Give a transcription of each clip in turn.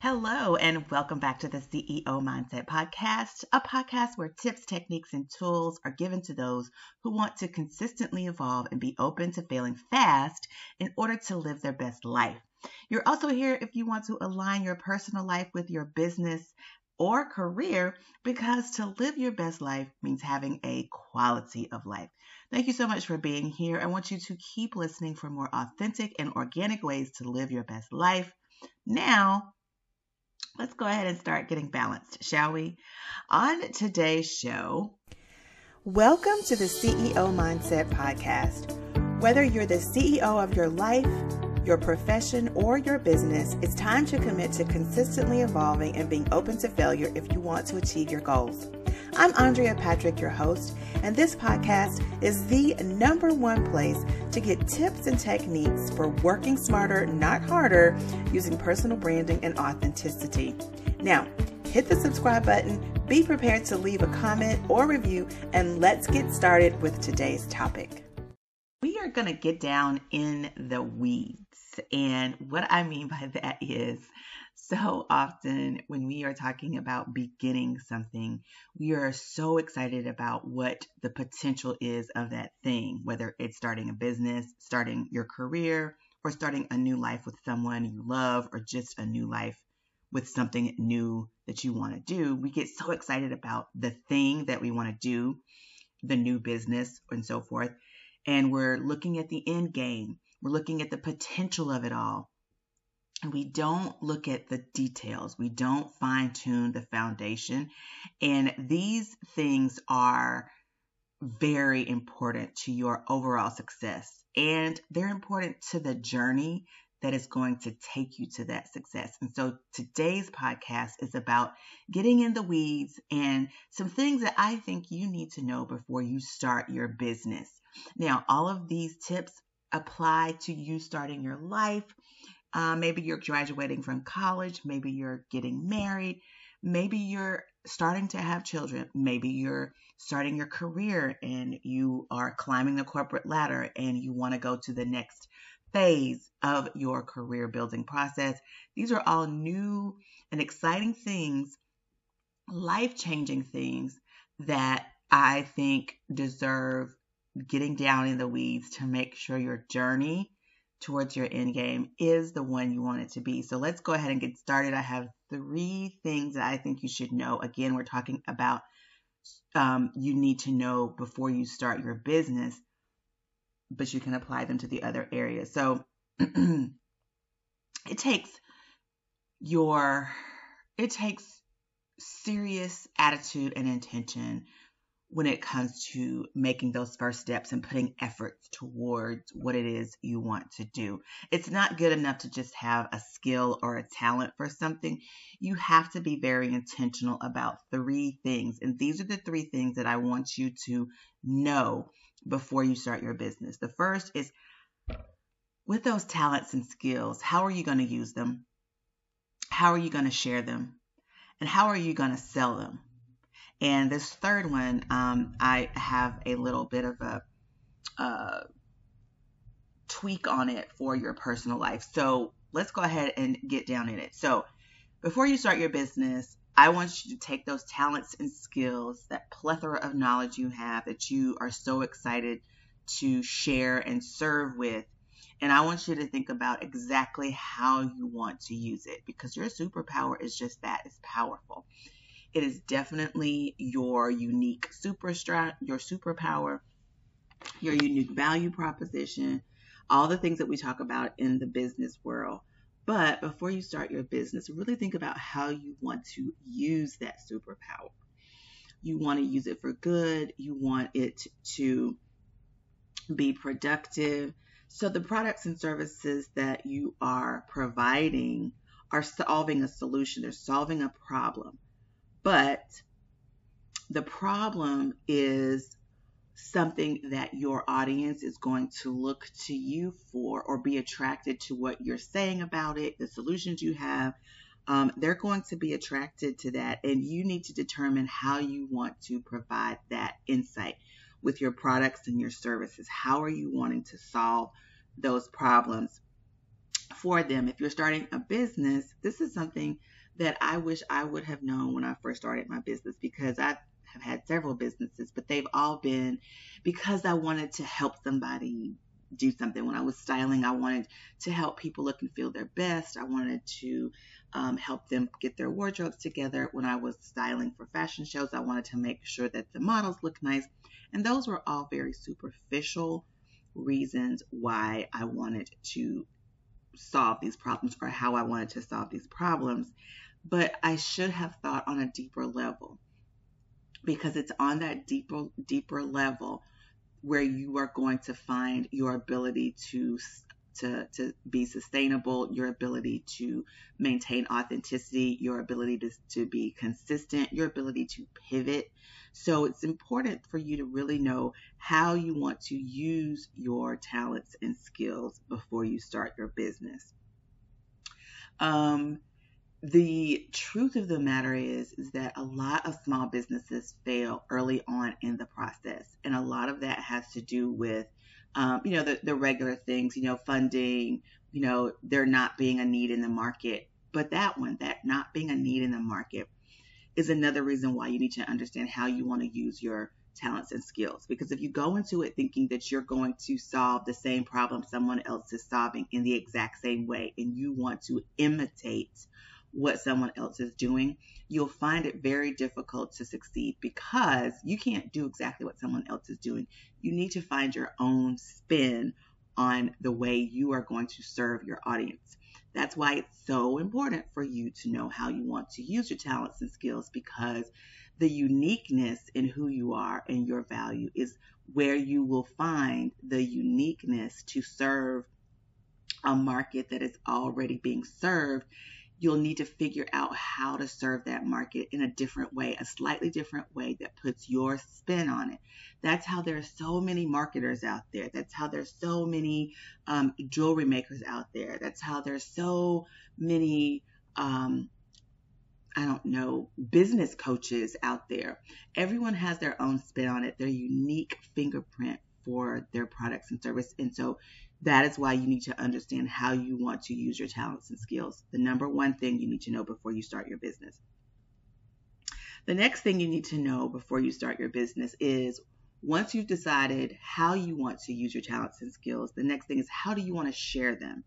Hello, and welcome back to the CEO Mindset Podcast, a podcast where tips, techniques, and tools are given to those who want to consistently evolve and be open to failing fast in order to live their best life. You're also here if you want to align your personal life with your business or career because to live your best life means having a quality of life. Thank you so much for being here. I want you to keep listening for more authentic and organic ways to live your best life. Now, let's go ahead and start getting balanced, shall we? On today's show, welcome to the CEO Mindset Podcast. Whether you're the CEO of your life, your profession, or your business, it's time to commit to consistently evolving and being open to failure if you want to achieve your goals. I'm Andrea Patrick, your host, and this podcast is the number one place to get tips and techniques for working smarter, not harder, using personal branding and authenticity. Now, hit the subscribe button, be prepared to leave a comment or review, and let's get started with today's topic. We are going to get down in the weeds. And what I mean by that is so often when we are talking about beginning something, we are so excited about what the potential is of that thing, whether it's starting a business, starting your career, or starting a new life with someone you love, or just a new life with something new that you want to do. We get so excited about the thing that we want to do, the new business, and so forth. And we're looking at the end game, we're looking at the potential of it all we don't look at the details. We don't fine tune the foundation. And these things are very important to your overall success. And they're important to the journey that is going to take you to that success. And so today's podcast is about getting in the weeds and some things that I think you need to know before you start your business. Now, all of these tips apply to you starting your life uh, maybe you're graduating from college. Maybe you're getting married. Maybe you're starting to have children. Maybe you're starting your career and you are climbing the corporate ladder and you want to go to the next phase of your career building process. These are all new and exciting things, life changing things that I think deserve getting down in the weeds to make sure your journey towards your end game is the one you want it to be. So let's go ahead and get started. I have three things that I think you should know. Again, we're talking about um, you need to know before you start your business, but you can apply them to the other areas. So it takes your, it takes serious attitude and intention when it comes to making those first steps and putting efforts towards what it is you want to do. It's not good enough to just have a skill or a talent for something. You have to be very intentional about three things. And these are the three things that I want you to know before you start your business. The first is with those talents and skills, how are you going to use them? How are you going to share them? And how are you going to sell them? And this third one, um, I have a little bit of a uh, tweak on it for your personal life. So let's go ahead and get down in it. So before you start your business, I want you to take those talents and skills, that plethora of knowledge you have that you are so excited to share and serve with. And I want you to think about exactly how you want to use it because your superpower is just that it's powerful. It is definitely your unique super strat, your superpower, your unique value proposition, all the things that we talk about in the business world. But before you start your business, really think about how you want to use that superpower. You want to use it for good, you want it to be productive. So, the products and services that you are providing are solving a solution, they're solving a problem. But the problem is something that your audience is going to look to you for or be attracted to what you're saying about it, the solutions you have. Um, they're going to be attracted to that, and you need to determine how you want to provide that insight with your products and your services. How are you wanting to solve those problems for them. If you're starting a business, this is something that I wish I would have known when I first started my business because I have had several businesses, but they've all been because I wanted to help somebody do something. When I was styling, I wanted to help people look and feel their best. I wanted to um, help them get their wardrobes together. When I was styling for fashion shows, I wanted to make sure that the models looked nice. And those were all very superficial reasons why I wanted to solve these problems or how I wanted to solve these problems. But I should have thought on a deeper level because it's on that deeper deeper level where you are going to find your ability to to, to be sustainable, your ability to maintain authenticity, your ability to, to be consistent, your ability to pivot. So it's important for you to really know how you want to use your talents and skills before you start your business. Um, the truth of the matter is is that a lot of small businesses fail early on in the process and a lot of that has to do with um, you know the, the regular things you know funding you know there not being a need in the market. But that one that not being a need in the market is another reason why you need to understand how you want to use your talents and skills. Because if you go into it thinking that you're going to solve the same problem someone else is solving in the exact same way and you want to imitate what someone else is doing, you'll find it very difficult to succeed because you can't do exactly what someone else is doing. You need to find your own spin on the way you are going to serve your audience. That's why it's so important for you to know how you want to use your talents and skills because the uniqueness in who you are and your value is where you will find the uniqueness to serve a market that is already being served you'll need to figure out how to serve that market in a different way, a slightly different way that puts your spin on it. That's how there are so many marketers out there. That's how there's so many um, jewelry makers out there. That's how there's so many, um, I don't know, business coaches out there. Everyone has their own spin on it, their unique fingerprint for their products and service. And so that is why you need to understand how you want to use your talents and skills. The number one thing you need to know before you start your business. The next thing you need to know before you start your business is once you've decided how you want to use your talents and skills, the next thing is how do you want to share them?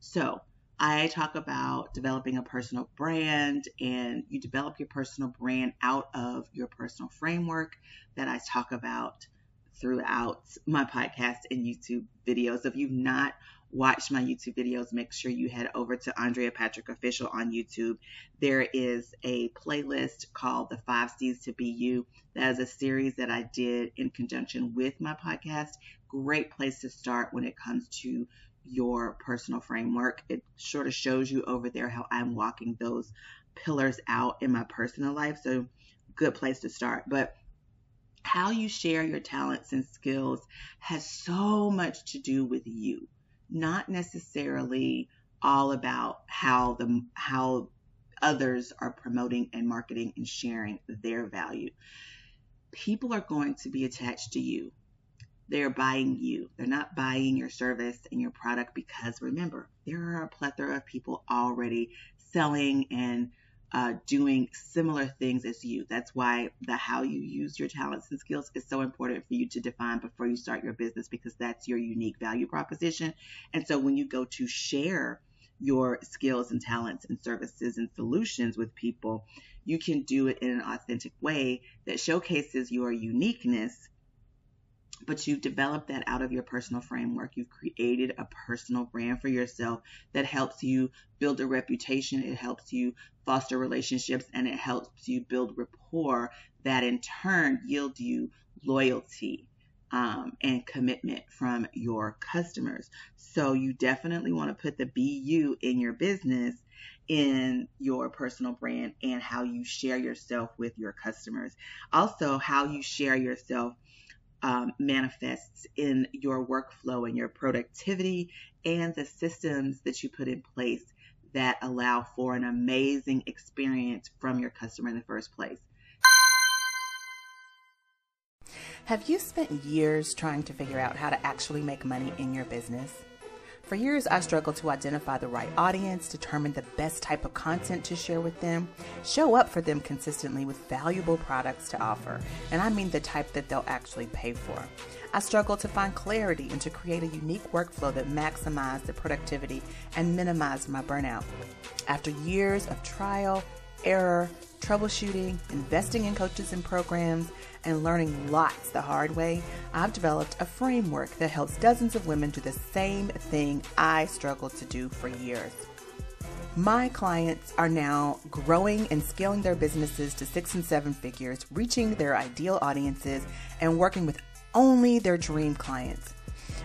So, I talk about developing a personal brand, and you develop your personal brand out of your personal framework that I talk about throughout my podcast and YouTube videos. If you've not watched my YouTube videos, make sure you head over to Andrea Patrick Official on YouTube. There is a playlist called The Five C's to Be You. That is a series that I did in conjunction with my podcast. Great place to start when it comes to your personal framework. It sort of shows you over there how I'm walking those pillars out in my personal life. So, good place to start. But how you share your talents and skills has so much to do with you, not necessarily all about how the how others are promoting and marketing and sharing their value. People are going to be attached to you. They're buying you. They're not buying your service and your product because remember, there are a plethora of people already selling and uh, doing similar things as you. That's why the how you use your talents and skills is so important for you to define before you start your business because that's your unique value proposition. And so when you go to share your skills and talents and services and solutions with people, you can do it in an authentic way that showcases your uniqueness but you've developed that out of your personal framework. You've created a personal brand for yourself that helps you build a reputation. It helps you foster relationships and it helps you build rapport that in turn yield you loyalty um, and commitment from your customers. So you definitely want to put the BU in your business in your personal brand and how you share yourself with your customers. Also, how you share yourself um, manifests in your workflow and your productivity and the systems that you put in place that allow for an amazing experience from your customer in the first place. Have you spent years trying to figure out how to actually make money in your business? For years, I struggled to identify the right audience, determine the best type of content to share with them, show up for them consistently with valuable products to offer, and I mean the type that they'll actually pay for. I struggled to find clarity and to create a unique workflow that maximized the productivity and minimized my burnout. After years of trial, error, troubleshooting, investing in coaches and programs, and learning lots the hard way, I've developed a framework that helps dozens of women do the same thing I struggled to do for years. My clients are now growing and scaling their businesses to six and seven figures, reaching their ideal audiences, and working with only their dream clients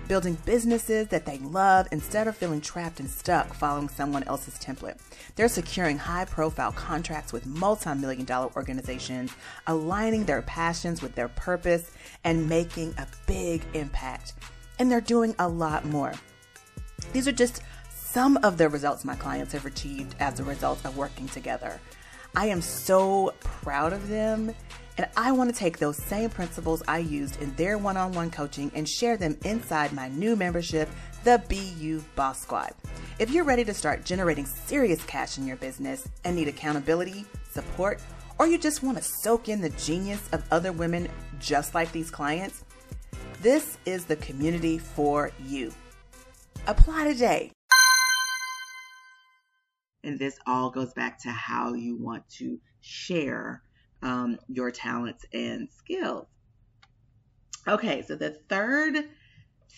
building businesses that they love instead of feeling trapped and stuck following someone else's template. They're securing high profile contracts with multi million dollar organizations, aligning their passions with their purpose, and making a big impact. And they're doing a lot more. These are just some of the results my clients have achieved as a result of working together. I am so proud of them and I want to take those same principles I used in their one on one coaching and share them inside my new membership, the BU Boss Squad. If you're ready to start generating serious cash in your business and need accountability, support, or you just want to soak in the genius of other women just like these clients, this is the community for you. Apply today. And this all goes back to how you want to share um, your talents and skills. Okay, so the third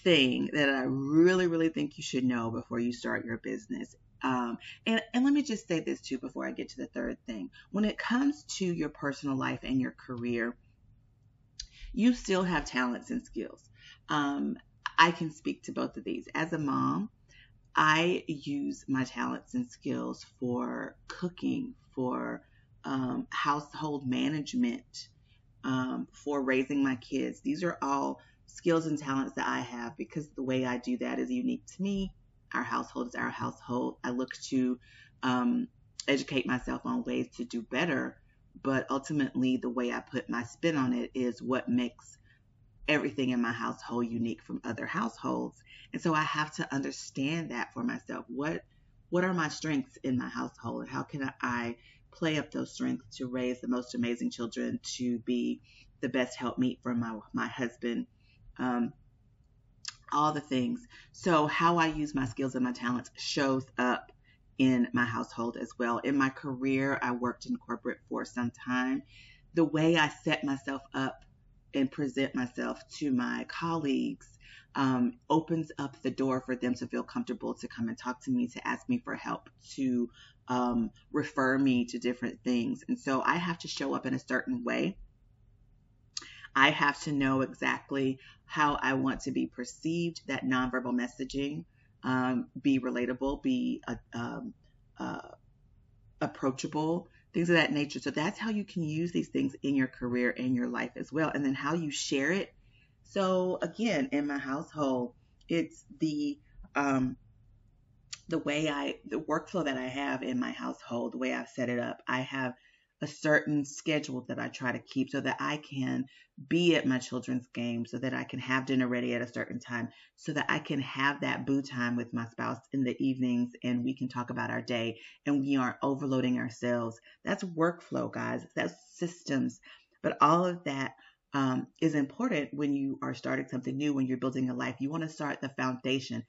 thing that I really, really think you should know before you start your business. Um, and, and let me just say this too before I get to the third thing. When it comes to your personal life and your career, you still have talents and skills. Um, I can speak to both of these. As a mom, I use my talents and skills for cooking, for um, household management, um, for raising my kids. These are all skills and talents that I have because the way I do that is unique to me. Our household is our household. I look to um, educate myself on ways to do better, but ultimately, the way I put my spin on it is what makes everything in my household unique from other households. And so I have to understand that for myself. What what are my strengths in my household? How can I play up those strengths to raise the most amazing children, to be the best helpmeet for my my husband, um, all the things. So how I use my skills and my talents shows up in my household as well. In my career, I worked in corporate for some time. The way I set myself up and present myself to my colleagues um, opens up the door for them to feel comfortable to come and talk to me, to ask me for help, to um, refer me to different things. And so I have to show up in a certain way. I have to know exactly how I want to be perceived, that nonverbal messaging, um, be relatable, be uh, um, uh, approachable, things of that nature. So that's how you can use these things in your career and your life as well. And then how you share it. So again, in my household, it's the um, the way I, the workflow that I have in my household, the way I've set it up, I have a certain schedule that I try to keep so that I can be at my children's game, so that I can have dinner ready at a certain time, so that I can have that boo time with my spouse in the evenings and we can talk about our day and we aren't overloading ourselves. That's workflow, guys. That's systems. But all of that um, is important when you are starting something new, when you're building a life. You want to start the foundation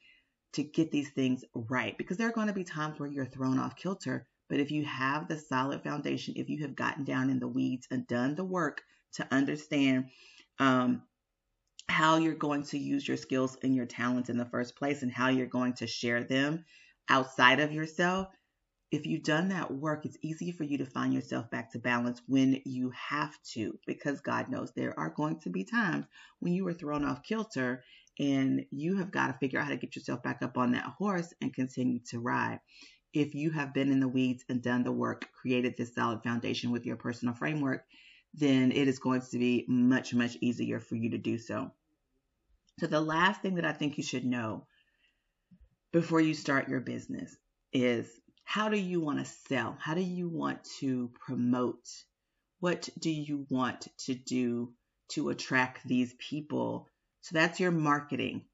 to get these things right because there are going to be times where you're thrown off kilter. But if you have the solid foundation, if you have gotten down in the weeds and done the work to understand um, how you're going to use your skills and your talents in the first place and how you're going to share them outside of yourself, if you've done that work, it's easy for you to find yourself back to balance when you have to, because God knows there are going to be times when you are thrown off kilter and you have got to figure out how to get yourself back up on that horse and continue to ride. If you have been in the weeds and done the work, created this solid foundation with your personal framework, then it is going to be much, much easier for you to do so. So, the last thing that I think you should know before you start your business is how do you want to sell? How do you want to promote? What do you want to do to attract these people so that's your marketing.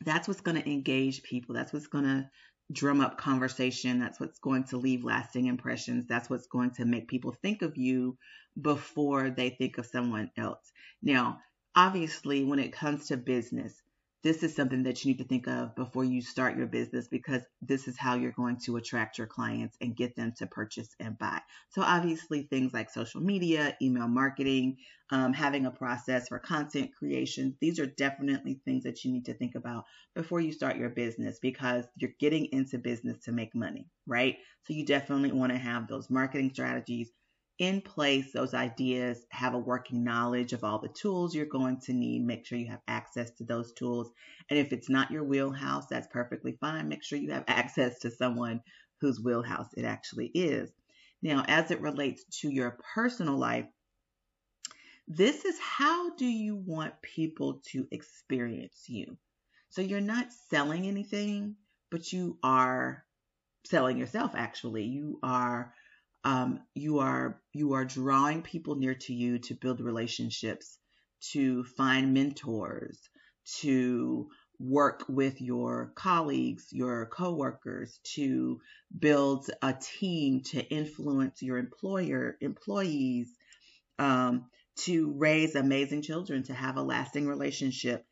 that's what's going to engage people. That's what's going to drum up conversation. That's what's going to leave lasting impressions. That's what's going to make people think of you before they think of someone else. Now, obviously, when it comes to business, this is something that you need to think of before you start your business because this is how you're going to attract your clients and get them to purchase and buy. So, obviously, things like social media, email marketing, um, having a process for content creation, these are definitely things that you need to think about before you start your business because you're getting into business to make money, right? So, you definitely want to have those marketing strategies in place those ideas, have a working knowledge of all the tools you're going to need. Make sure you have access to those tools. And if it's not your wheelhouse, that's perfectly fine. Make sure you have access to someone whose wheelhouse it actually is. Now, as it relates to your personal life, this is how do you want people to experience you? So you're not selling anything, but you are selling yourself actually. You are um, you are you are drawing people near to you to build relationships, to find mentors, to work with your colleagues, your coworkers, to build a team, to influence your employer employees, um, to raise amazing children, to have a lasting relationship.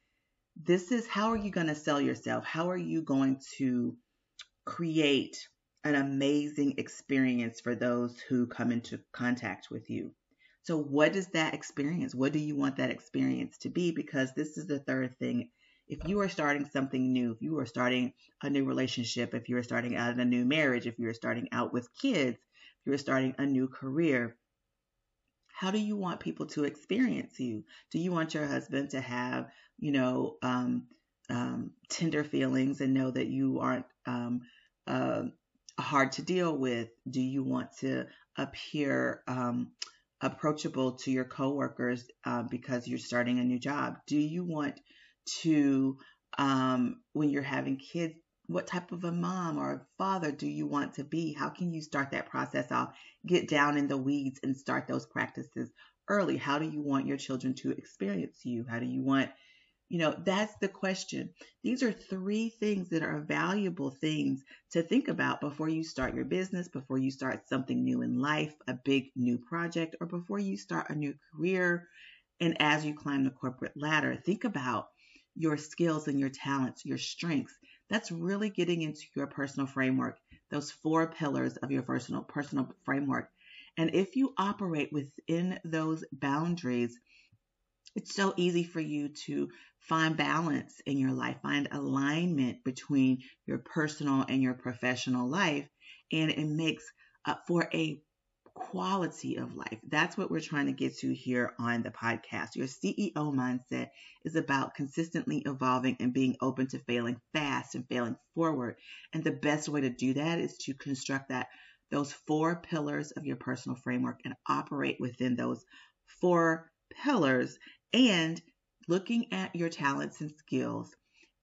This is how are you going to sell yourself? How are you going to create an amazing experience for those who come into contact with you. So, what is that experience? What do you want that experience to be? Because this is the third thing. If you are starting something new, if you are starting a new relationship, if you are starting out in a new marriage, if you are starting out with kids, if you are starting a new career, how do you want people to experience you? Do you want your husband to have, you know, um, um, tender feelings and know that you aren't um, uh, hard to deal with? Do you want to appear um, approachable to your coworkers uh, because you're starting a new job? Do you want to, um, when you're having kids, what type of a mom or a father do you want to be? How can you start that process off? Get down in the weeds and start those practices early. How do you want your children to experience you? How do you want you know, that's the question. These are three things that are valuable things to think about before you start your business, before you start something new in life, a big new project, or before you start a new career. And as you climb the corporate ladder, think about your skills and your talents, your strengths. That's really getting into your personal framework, those four pillars of your personal personal framework. And if you operate within those boundaries, it's so easy for you to find balance in your life, find alignment between your personal and your professional life, and it makes uh, for a quality of life. That's what we're trying to get to here on the podcast. Your CEO mindset is about consistently evolving and being open to failing fast and failing forward. And the best way to do that is to construct that those four pillars of your personal framework and operate within those four pillars and looking at your talents and skills,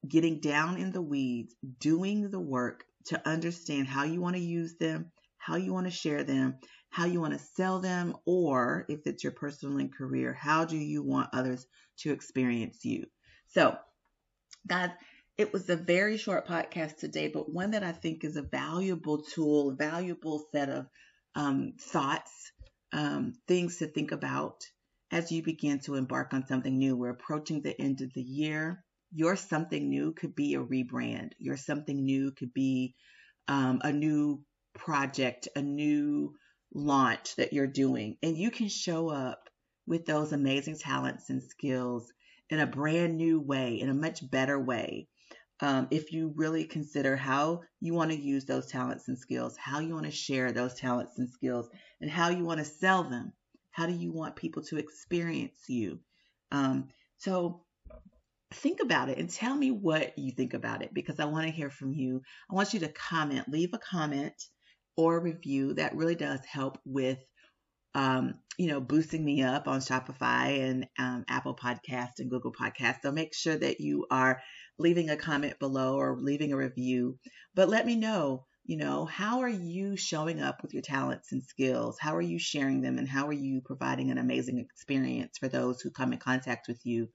getting down in the weeds, doing the work to understand how you want to use them, how you want to share them, how you want to sell them, or if it's your personal and career, how do you want others to experience you? So, guys, it was a very short podcast today, but one that I think is a valuable tool, a valuable set of um, thoughts, um, things to think about as you begin to embark on something new. We're approaching the end of the year. Your something new could be a rebrand. Your something new could be um, a new project, a new launch that you're doing. And you can show up with those amazing talents and skills in a brand new way, in a much better way. Um, if you really consider how you want to use those talents and skills, how you want to share those talents and skills, and how you want to sell them how do you want people to experience you? Um, so think about it and tell me what you think about it because I want to hear from you. I want you to comment, leave a comment or a review. That really does help with, um, you know, boosting me up on Spotify and um, Apple Podcast and Google Podcast. So make sure that you are leaving a comment below or leaving a review. But let me know you know, how are you showing up with your talents and skills? How are you sharing them? And how are you providing an amazing experience for those who come in contact with you?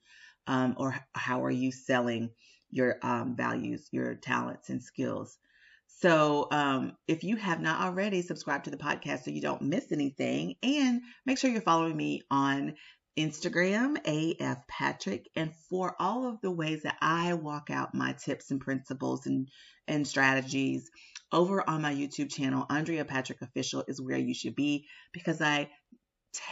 Um, or how are you selling your um, values, your talents, and skills. So, um, if you have not already, subscribe to the podcast so you don't miss anything, and make sure you're following me on Instagram, AF Patrick, and for all of the ways that I walk out my tips and principles and, and strategies over on my YouTube channel, Andrea Patrick Official is where you should be because I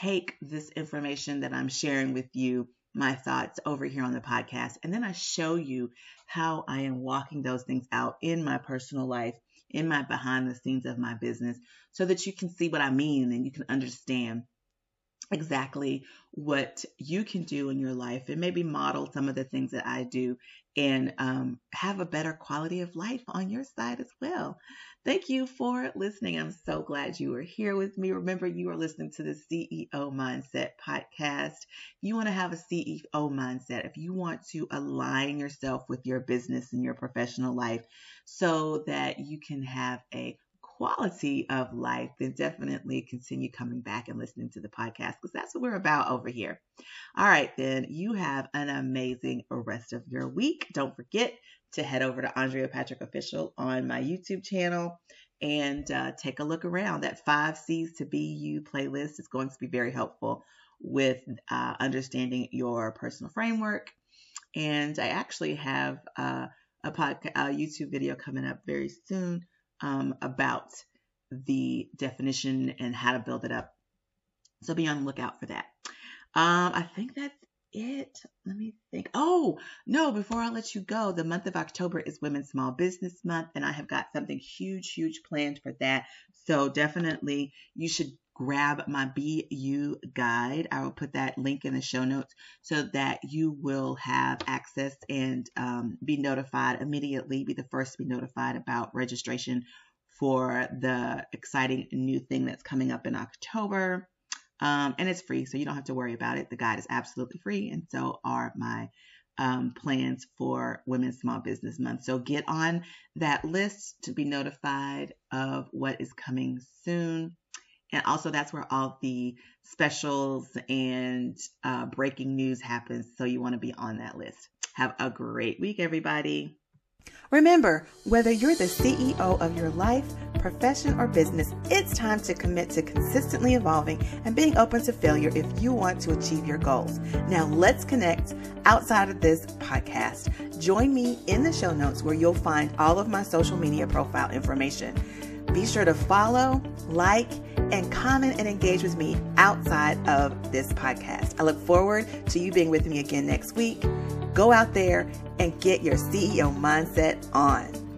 take this information that I'm sharing with you, my thoughts over here on the podcast, and then I show you how I am walking those things out in my personal life, in my behind the scenes of my business, so that you can see what I mean and you can understand exactly what you can do in your life and maybe model some of the things that I do and um, have a better quality of life on your side as well. Thank you for listening. I'm so glad you are here with me. Remember, you are listening to the CEO Mindset podcast. You want to have a CEO mindset, if you want to align yourself with your business and your professional life so that you can have a quality of life, then definitely continue coming back and listening to the podcast because that's what we're about over here. All right, then you have an amazing rest of your week. Don't forget to head over to Andrea Patrick Official on my YouTube channel and uh, take a look around. That five C's to Be You playlist is going to be very helpful with uh, understanding your personal framework. And I actually have uh, a podcast, a YouTube video coming up very soon um, about the definition and how to build it up. So be on the lookout for that. Um, I think that's it. Let me think. Oh, no, before I let you go, the month of October is Women's Small Business Month, and I have got something huge, huge planned for that. So definitely you should grab my BU guide. I will put that link in the show notes so that you will have access and um, be notified immediately, be the first to be notified about registration for the exciting new thing that's coming up in October. Um, and it's free, so you don't have to worry about it. The guide is absolutely free, and so are my um, plans for Women's Small Business Month. So get on that list to be notified of what is coming soon. And also, that's where all the specials and uh, breaking news happens. So you want to be on that list. Have a great week, everybody. Remember, whether you're the CEO of your life, profession, or business, it's time to commit to consistently evolving and being open to failure if you want to achieve your goals. Now, let's connect outside of this podcast. Join me in the show notes where you'll find all of my social media profile information. Be sure to follow, like, and comment and engage with me outside of this podcast. I look forward to you being with me again next week. Go out there and get your CEO mindset on.